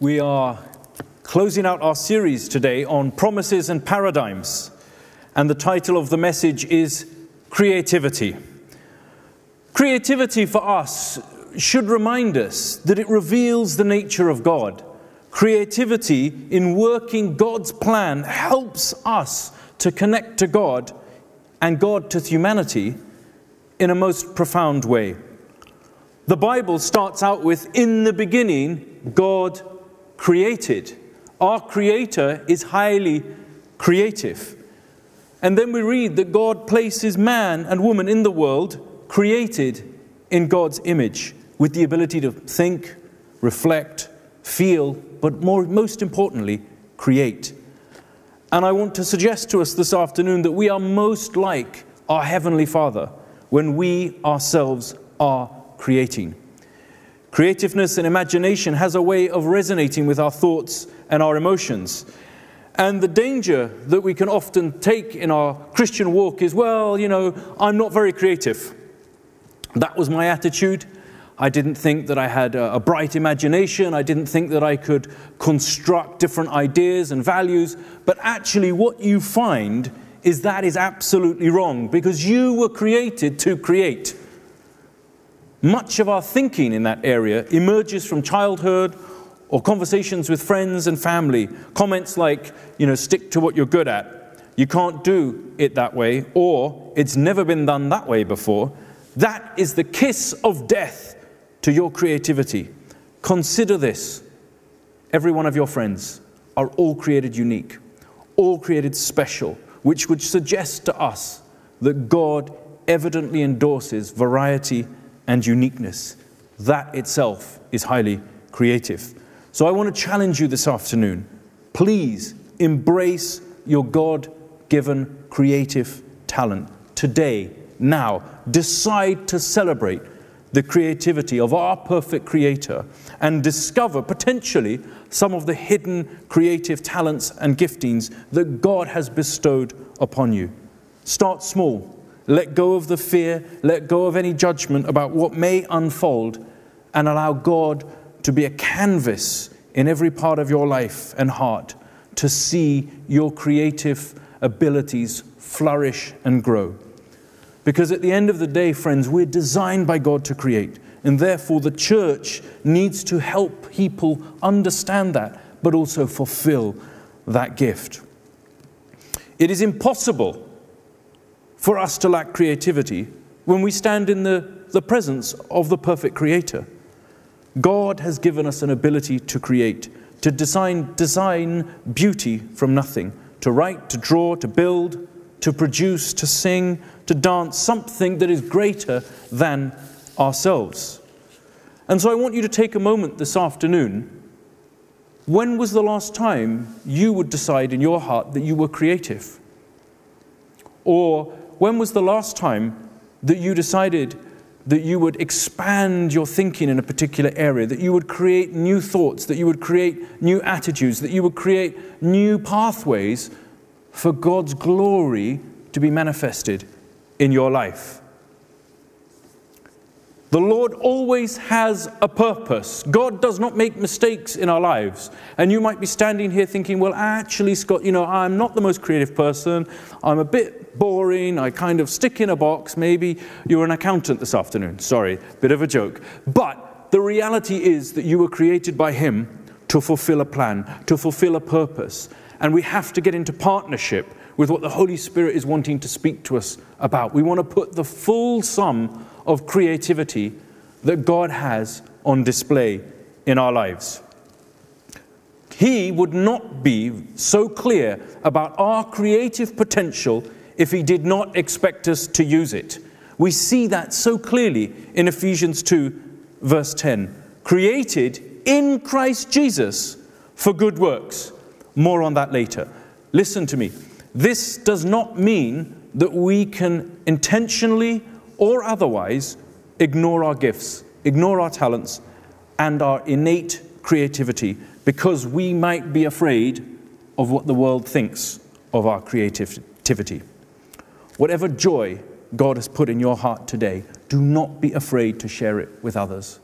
We are closing out our series today on promises and paradigms, and the title of the message is Creativity. Creativity for us should remind us that it reveals the nature of God. Creativity in working God's plan helps us to connect to God and God to humanity in a most profound way. The Bible starts out with, In the beginning, God created. Our Creator is highly creative. And then we read that God places man and woman in the world created in God's image with the ability to think, reflect, feel, but more, most importantly, create. And I want to suggest to us this afternoon that we are most like our Heavenly Father when we ourselves are creating. Creativeness and imagination has a way of resonating with our thoughts and our emotions. And the danger that we can often take in our Christian walk is well, you know, I'm not very creative. That was my attitude. I didn't think that I had a, bright imagination. I didn't think that I could construct different ideas and values. But actually, what you find is that is absolutely wrong because you were created to create. Much of our thinking in that area emerges from childhood or conversations with friends and family. Comments like, you know, stick to what you're good at. You can't do it that way, or it's never been done that way before. That is the kiss of death to your creativity. Consider this every one of your friends are all created unique, all created special, which would suggest to us that God evidently endorses variety and uniqueness. That itself is highly creative. So I want to challenge you this afternoon. Please embrace your God given creative talent today, now. Decide to celebrate the creativity of our perfect Creator and discover potentially some of the hidden creative talents and giftings that God has bestowed upon you. Start small. Let go of the fear, let go of any judgment about what may unfold, and allow God to be a canvas in every part of your life and heart to see your creative abilities flourish and grow. Because at the end of the day, friends, we're designed by God to create. And therefore, the church needs to help people understand that, but also fulfill that gift. It is impossible for us to lack creativity when we stand in the, the presence of the perfect Creator. God has given us an ability to create, to design, design beauty from nothing, to write, to draw, to build, to produce, to sing, to dance, something that is greater than ourselves. And so I want you to take a moment this afternoon. When was the last time you would decide in your heart that you were creative? Or when was the last time that you decided that you would expand your thinking in a particular area, that you would create new thoughts, that you would create new attitudes, that you would create new pathways for God's glory to be manifested in your life? The Lord always has a purpose. God does not make mistakes in our lives. And you might be standing here thinking, well, actually, Scott, you know, I'm not the most creative person. I'm a bit boring. I kind of stick in a box. Maybe you're an accountant this afternoon. Sorry, bit of a joke. But the reality is that you were created by Him to fulfill a plan, to fulfill a purpose. And we have to get into partnership with what the Holy Spirit is wanting to speak to us about. We want to put the full sum of creativity that God has on display in our lives. He would not be so clear about our creative potential if He did not expect us to use it. We see that so clearly in Ephesians 2, verse 10. Created in Christ Jesus for good works. More on that later. Listen to me. This does not mean that we can intentionally or otherwise ignore our gifts, ignore our talents, and our innate creativity because we might be afraid of what the world thinks of our creativity. Whatever joy God has put in your heart today, do not be afraid to share it with others.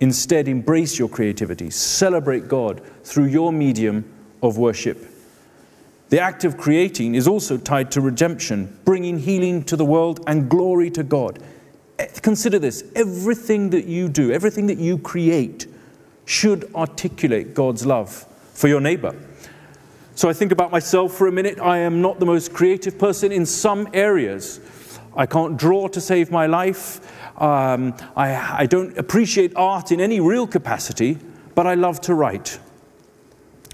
Instead, embrace your creativity, celebrate God through your medium of worship. The act of creating is also tied to redemption, bringing healing to the world and glory to God. Eh, consider this everything that you do, everything that you create, should articulate God's love for your neighbor. So I think about myself for a minute. I am not the most creative person in some areas. I can't draw to save my life. Um, I, I don't appreciate art in any real capacity, but I love to write.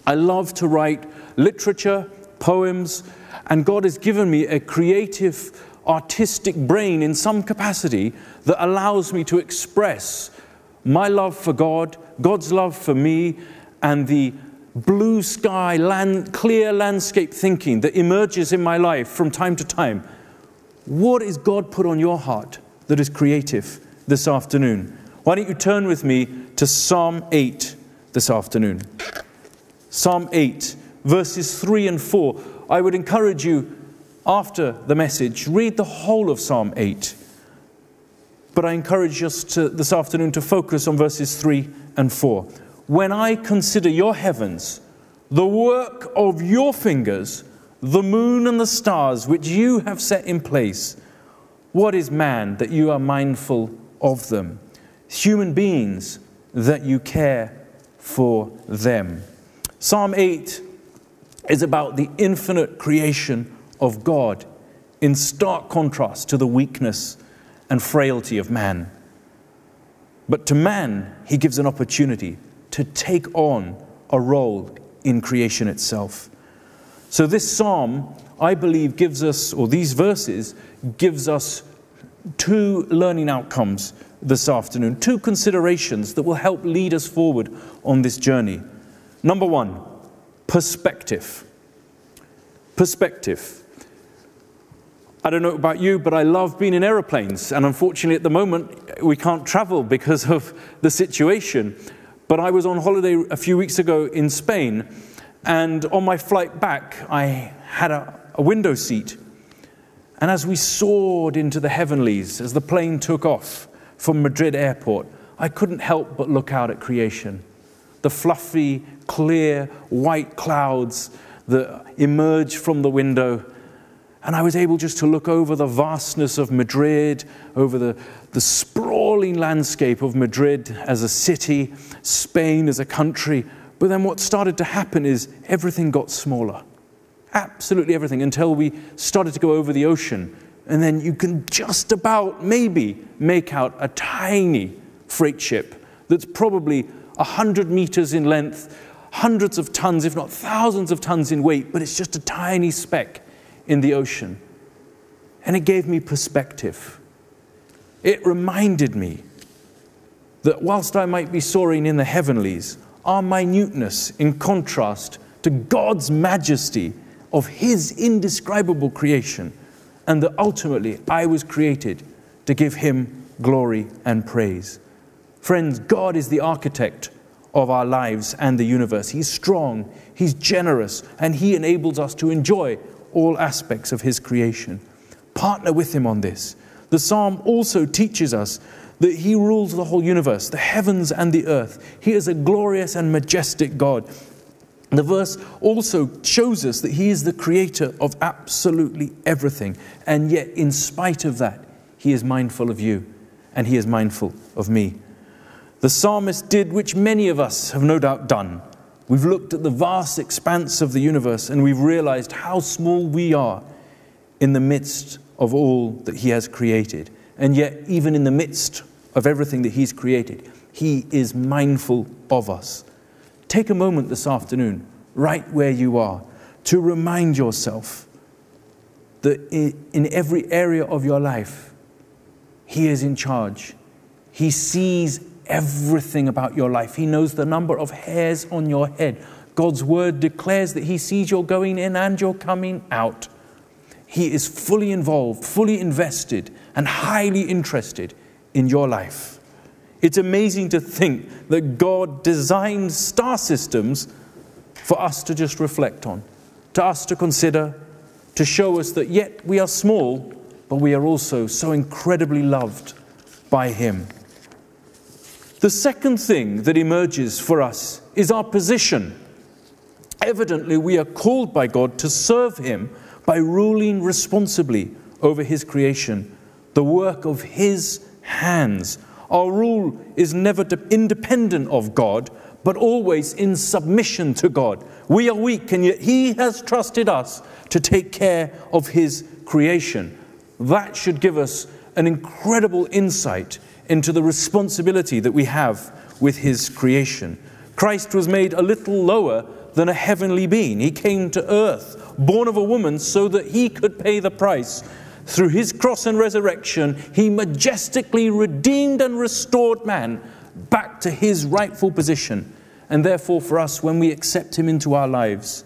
I love to write literature, poems, and God has given me a creative, artistic brain in some capacity that allows me to express my love for God, God's love for me, and the blue sky, land, clear landscape thinking that emerges in my life from time to time. What is God put on your heart that is creative this afternoon? Why don't you turn with me to Psalm 8 this afternoon? Psalm 8, verses 3 and 4. I would encourage you after the message, read the whole of Psalm 8. But I encourage us to, this afternoon to focus on verses 3 and 4. When I consider your heavens, the work of your fingers, the moon and the stars which you have set in place, what is man that you are mindful of them? Human beings that you care for them. Psalm 8 is about the infinite creation of God in stark contrast to the weakness and frailty of man. But to man, he gives an opportunity to take on a role in creation itself. So, this psalm, I believe, gives us, or these verses, gives us two learning outcomes this afternoon, two considerations that will help lead us forward on this journey. Number one, perspective. Perspective. I don't know about you, but I love being in aeroplanes. And unfortunately, at the moment, we can't travel because of the situation. But I was on holiday a few weeks ago in Spain, and on my flight back, I had a, a window seat. And as we soared into the heavenlies, as the plane took off from Madrid airport, I couldn't help but look out at creation. The fluffy, clear, white clouds that emerged from the window and I was able just to look over the vastness of Madrid, over the, the sprawling landscape of Madrid as a city, Spain as a country. But then what started to happen is everything got smaller. Absolutely everything until we started to go over the ocean. And then you can just about maybe make out a tiny freight ship that's probably 100 meters in length, hundreds of tons, if not thousands of tons in weight, but it's just a tiny speck in the ocean. And it gave me perspective. It reminded me that whilst I might be soaring in the heavenlies, our minuteness in contrast to God's majesty of His indescribable creation, and that ultimately I was created to give Him glory and praise. Friends, God is the architect of our lives and the universe. He's strong, He's generous, and He enables us to enjoy all aspects of His creation. Partner with Him on this. The psalm also teaches us that He rules the whole universe, the heavens and the earth. He is a glorious and majestic God. The verse also shows us that He is the creator of absolutely everything. And yet, in spite of that, He is mindful of you and He is mindful of me. The psalmist did, which many of us have no doubt done. We've looked at the vast expanse of the universe and we've realized how small we are in the midst of all that He has created. And yet, even in the midst of everything that He's created, He is mindful of us. Take a moment this afternoon, right where you are, to remind yourself that in every area of your life, He is in charge. He sees everything about your life. He knows the number of hairs on your head. God's word declares that He sees your going in and your coming out. He is fully involved, fully invested, and highly interested in your life. It's amazing to think that God designed star systems for us to just reflect on, to us to consider, to show us that yet we are small, but we are also so incredibly loved by Him. The second thing that emerges for us is our position. Evidently, we are called by God to serve Him by ruling responsibly over His creation, the work of His hands. Our rule is never independent of God, but always in submission to God. We are weak, and yet He has trusted us to take care of His creation. That should give us an incredible insight into the responsibility that we have with His creation. Christ was made a little lower than a heavenly being. He came to earth, born of a woman, so that He could pay the price. Through His cross and resurrection, He majestically redeemed and restored man back to His rightful position. And therefore, for us, when we accept Him into our lives,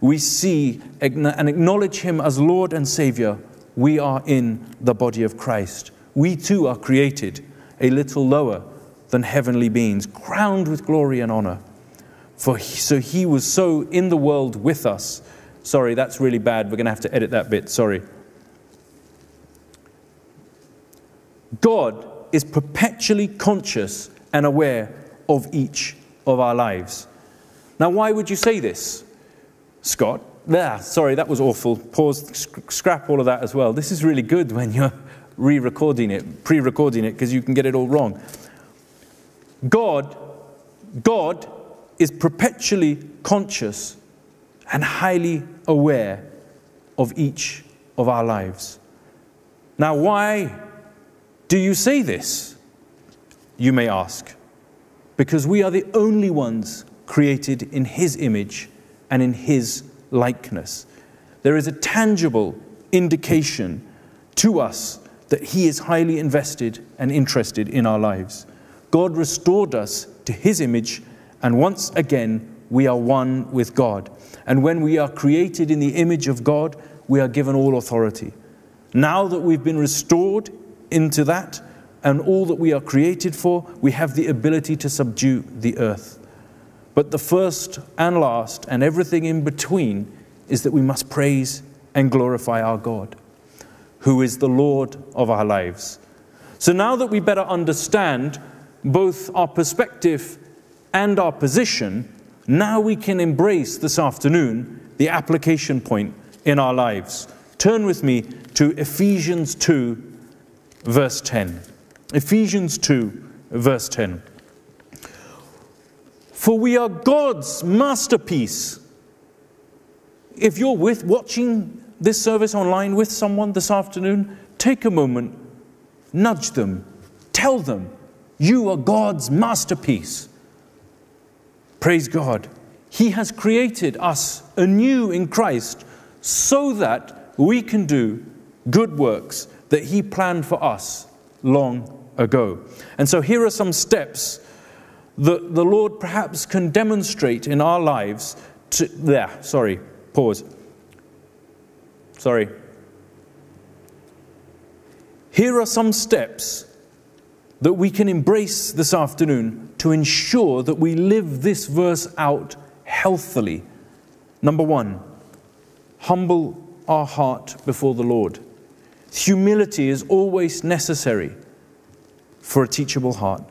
we see and acknowledge Him as Lord and Savior, we are in the body of Christ. We too are created a little lower than heavenly beings, crowned with glory and honor. For he, so he was so in the world with us. Sorry, that's really bad. We're going to have to edit that bit. Sorry. God is perpetually conscious and aware of each of our lives. Now, why would you say this, Scott? Ah, sorry, that was awful. Pause, scrap all of that as well. This is really good when you're re recording it, pre recording it, because you can get it all wrong. God, God is perpetually conscious and highly aware of each of our lives. Now, why do you say this? You may ask. Because we are the only ones created in His image and in His likeness. There is a tangible indication to us that He is highly invested and interested in our lives. God restored us to His image, and once again, we are one with God. And when we are created in the image of God, we are given all authority. Now that we've been restored into that and all that we are created for, we have the ability to subdue the earth. But the first and last, and everything in between, is that we must praise and glorify our God, who is the Lord of our lives. So now that we better understand both our perspective and our position, now we can embrace this afternoon the application point in our lives. Turn with me to Ephesians 2, verse 10. Ephesians 2, verse 10. For we are God's masterpiece. If you're with watching this service online with someone this afternoon, take a moment, nudge them, tell them you are God's masterpiece. Praise God. He has created us anew in Christ so that we can do good works that He planned for us long ago. And so here are some steps that the Lord perhaps can demonstrate in our lives to, there, sorry, pause. Sorry. Here are some steps that we can embrace this afternoon to ensure that we live this verse out healthily. Number one, humble our heart before the Lord. Humility is always necessary for a teachable heart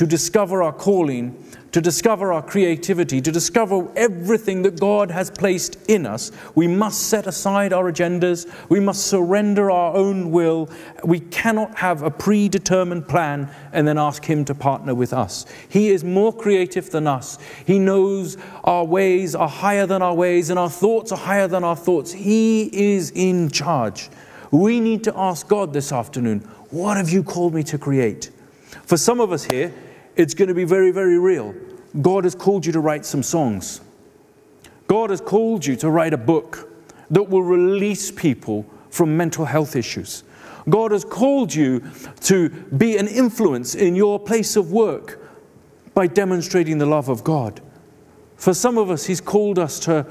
to discover our calling, to discover our creativity, to discover everything that God has placed in us, we must set aside our agendas. We must surrender our own will. We cannot have a predetermined plan and then ask Him to partner with us. He is more creative than us. He knows our ways are higher than our ways and our thoughts are higher than our thoughts. He is in charge. We need to ask God this afternoon, What have you called me to create? For some of us here, it's going to be very, very real. God has called you to write some songs. God has called you to write a book that will release people from mental health issues. God has called you to be an influence in your place of work by demonstrating the love of God. For some of us, He's called us to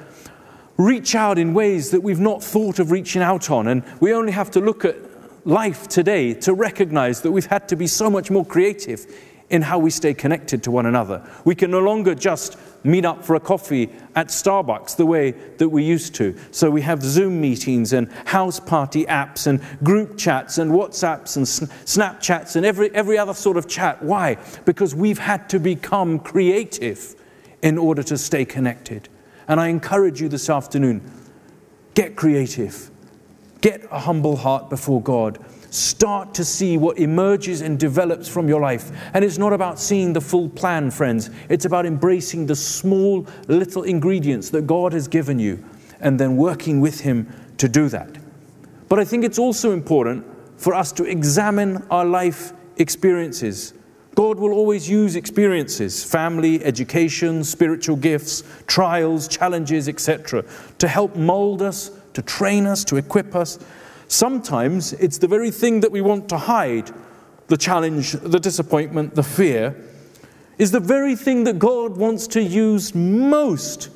reach out in ways that we've not thought of reaching out on. And we only have to look at life today to recognize that we've had to be so much more creative in how we stay connected to one another. We can no longer just meet up for a coffee at Starbucks the way that we used to. So we have Zoom meetings and house party apps and group chats and WhatsApps and Snapchats and every, every other sort of chat. Why? Because we've had to become creative in order to stay connected. And I encourage you this afternoon get creative, get a humble heart before God start to see what emerges and develops from your life. And it's not about seeing the full plan, friends. It's about embracing the small little ingredients that God has given you and then working with Him to do that. But I think it's also important for us to examine our life experiences. God will always use experiences, family, education, spiritual gifts, trials, challenges, etc., to help mold us, to train us, to equip us, Sometimes it's the very thing that we want to hide the challenge, the disappointment, the fear is the very thing that God wants to use most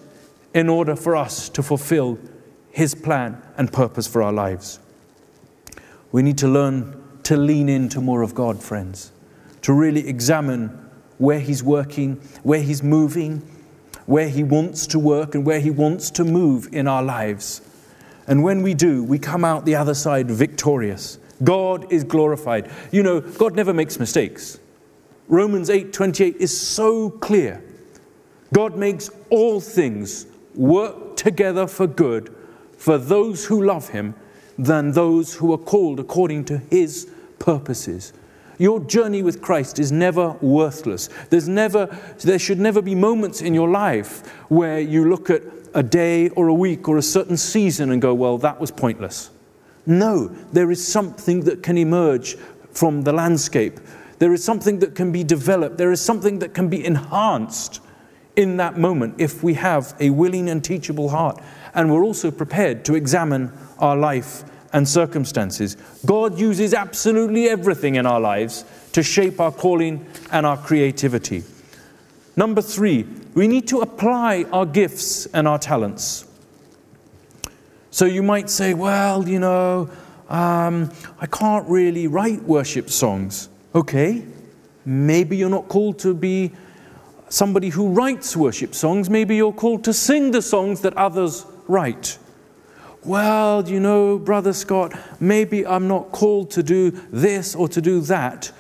in order for us to fulfill His plan and purpose for our lives. We need to learn to lean into more of God, friends, to really examine where He's working, where He's moving, where He wants to work, and where He wants to move in our lives. And when we do, we come out the other side victorious. God is glorified. You know, God never makes mistakes. Romans 8:28 is so clear. God makes all things work together for good for those who love him than those who are called according to his purposes. Your journey with Christ is never worthless. There's never, there should never be moments in your life where you look at a day or a week or a certain season and go, well, that was pointless. No, there is something that can emerge from the landscape. There is something that can be developed. There is something that can be enhanced in that moment if we have a willing and teachable heart. And we're also prepared to examine our life and circumstances. God uses absolutely everything in our lives to shape our calling and our creativity. Number three, we need to apply our gifts and our talents. So you might say, well, you know, um, I can't really write worship songs. Okay, maybe you're not called to be somebody who writes worship songs. Maybe you're called to sing the songs that others write. Well, you know, Brother Scott, maybe I'm not called to do this or to do that.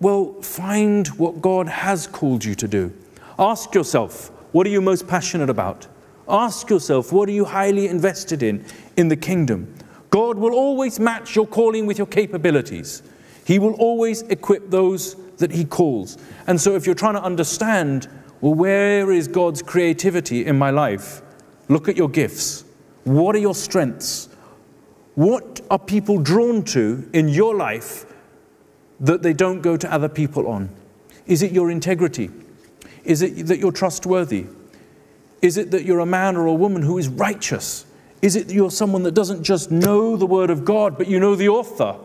Well, find what God has called you to do. Ask yourself, what are you most passionate about? Ask yourself, what are you highly invested in in the kingdom? God will always match your calling with your capabilities. He will always equip those that He calls. And so, if you're trying to understand, well, where is God's creativity in my life? Look at your gifts. What are your strengths? What are people drawn to in your life that they don't go to other people on? Is it your integrity? Is it that you're trustworthy? Is it that you're a man or a woman who is righteous? Is it that you're someone that doesn't just know the Word of God, but you know the author?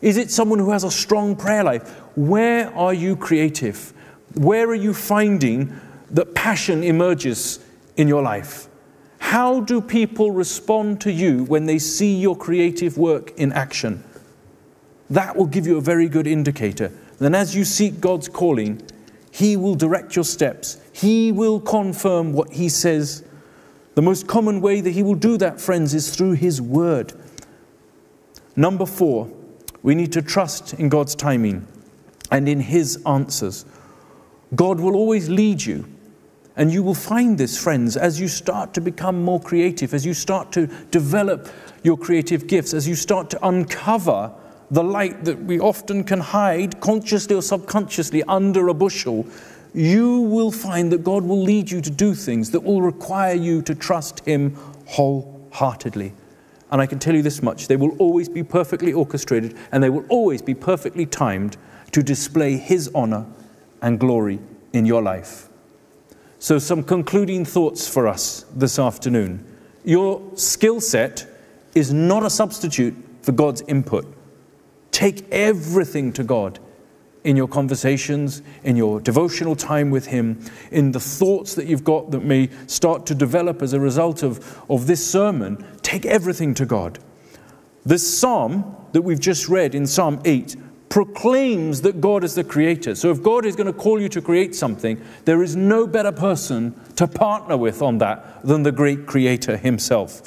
Is it someone who has a strong prayer life? Where are you creative? Where are you finding that passion emerges in your life? How do people respond to you when they see your creative work in action? That will give you a very good indicator. Then, as you seek God's calling, He will direct your steps, He will confirm what He says. The most common way that He will do that, friends, is through His Word. Number four, we need to trust in God's timing and in His answers. God will always lead you. And you will find this, friends, as you start to become more creative, as you start to develop your creative gifts, as you start to uncover the light that we often can hide consciously or subconsciously under a bushel, you will find that God will lead you to do things that will require you to trust Him wholeheartedly. And I can tell you this much they will always be perfectly orchestrated and they will always be perfectly timed to display His honor and glory in your life. So, some concluding thoughts for us this afternoon. Your skill set is not a substitute for God's input. Take everything to God in your conversations, in your devotional time with Him, in the thoughts that you've got that may start to develop as a result of, of this sermon. Take everything to God. This psalm that we've just read in Psalm 8 proclaims that God is the creator. So if God is going to call you to create something, there is no better person to partner with on that than the great creator himself.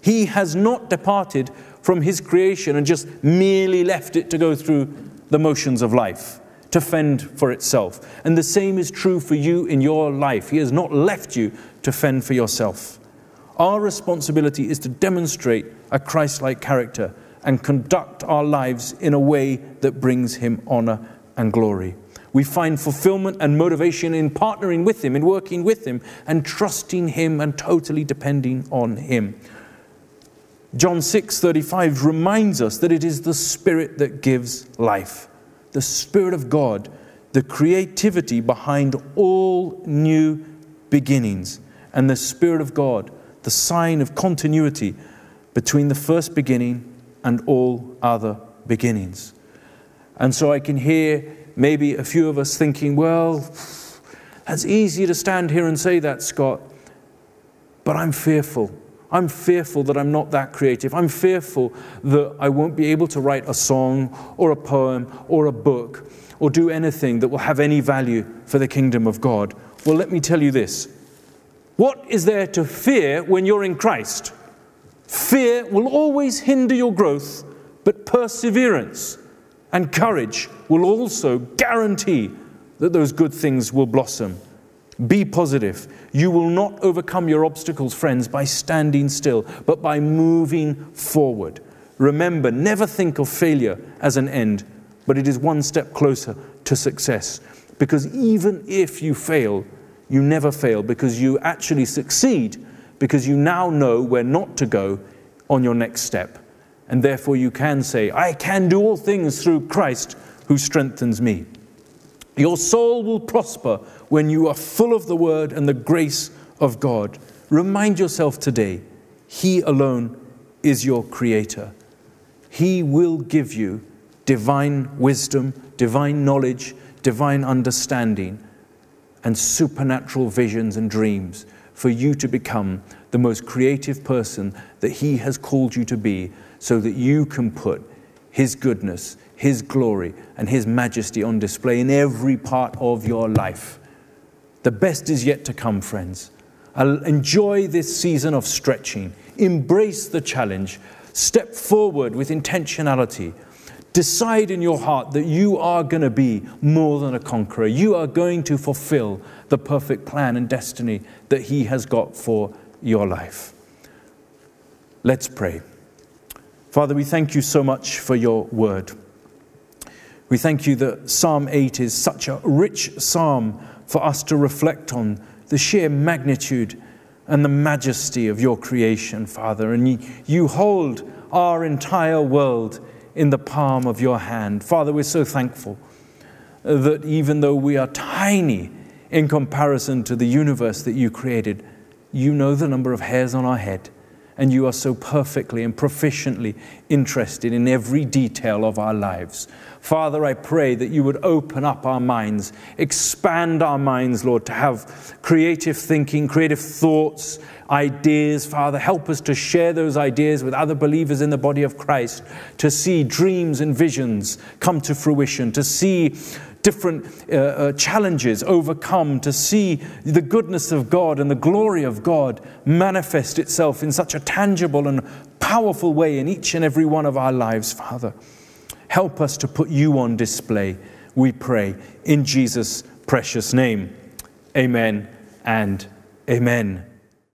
He has not departed from his creation and just merely left it to go through the motions of life, to fend for itself. And the same is true for you in your life. He has not left you to fend for yourself. Our responsibility is to demonstrate a Christ like character and conduct our lives in a way that brings Him honor and glory. We find fulfillment and motivation in partnering with Him, in working with Him, and trusting Him and totally depending on Him. John 6:35 reminds us that it is the spirit that gives life. The spirit of God, the creativity behind all new beginnings, and the spirit of God the sign of continuity between the first beginning and all other beginnings. And so I can hear maybe a few of us thinking, well, that's easy to stand here and say that, Scott, but I'm fearful. I'm fearful that I'm not that creative. I'm fearful that I won't be able to write a song or a poem or a book or do anything that will have any value for the kingdom of God. Well, let me tell you this what is there to fear when you're in Christ? Fear will always hinder your growth, but perseverance and courage will also guarantee that those good things will blossom. Be positive. You will not overcome your obstacles, friends, by standing still, but by moving forward. Remember, never think of failure as an end, but it is one step closer to success. Because even if you fail, you never fail because you actually succeed because you now know where not to go on your next step. And therefore, you can say, I can do all things through Christ who strengthens me. Your soul will prosper when you are full of the word and the grace of God. Remind yourself today, He alone is your creator. He will give you divine wisdom, divine knowledge, divine understanding and supernatural visions and dreams for you to become the most creative person that He has called you to be so that you can put His goodness, His glory, and His majesty on display in every part of your life. The best is yet to come, friends. Enjoy this season of stretching, embrace the challenge, step forward with intentionality Decide in your heart that you are going to be more than a conqueror. You are going to fulfill the perfect plan and destiny that He has got for your life. Let's pray. Father, we thank you so much for your word. We thank you that Psalm 8 is such a rich psalm for us to reflect on the sheer magnitude and the majesty of your creation, Father. And you hold our entire world in the palm of your hand. Father, we're so thankful that even though we are tiny in comparison to the universe that you created, you know the number of hairs on our head, and you are so perfectly and proficiently interested in every detail of our lives. Father, I pray that you would open up our minds, expand our minds, Lord, to have creative thinking, creative thoughts, ideas. Father, help us to share those ideas with other believers in the body of Christ, to see dreams and visions come to fruition, to see different uh, uh, challenges overcome, to see the goodness of God and the glory of God manifest itself in such a tangible and powerful way in each and every one of our lives, Father. Help us to put you on display, we pray, in Jesus' precious name. Amen and amen.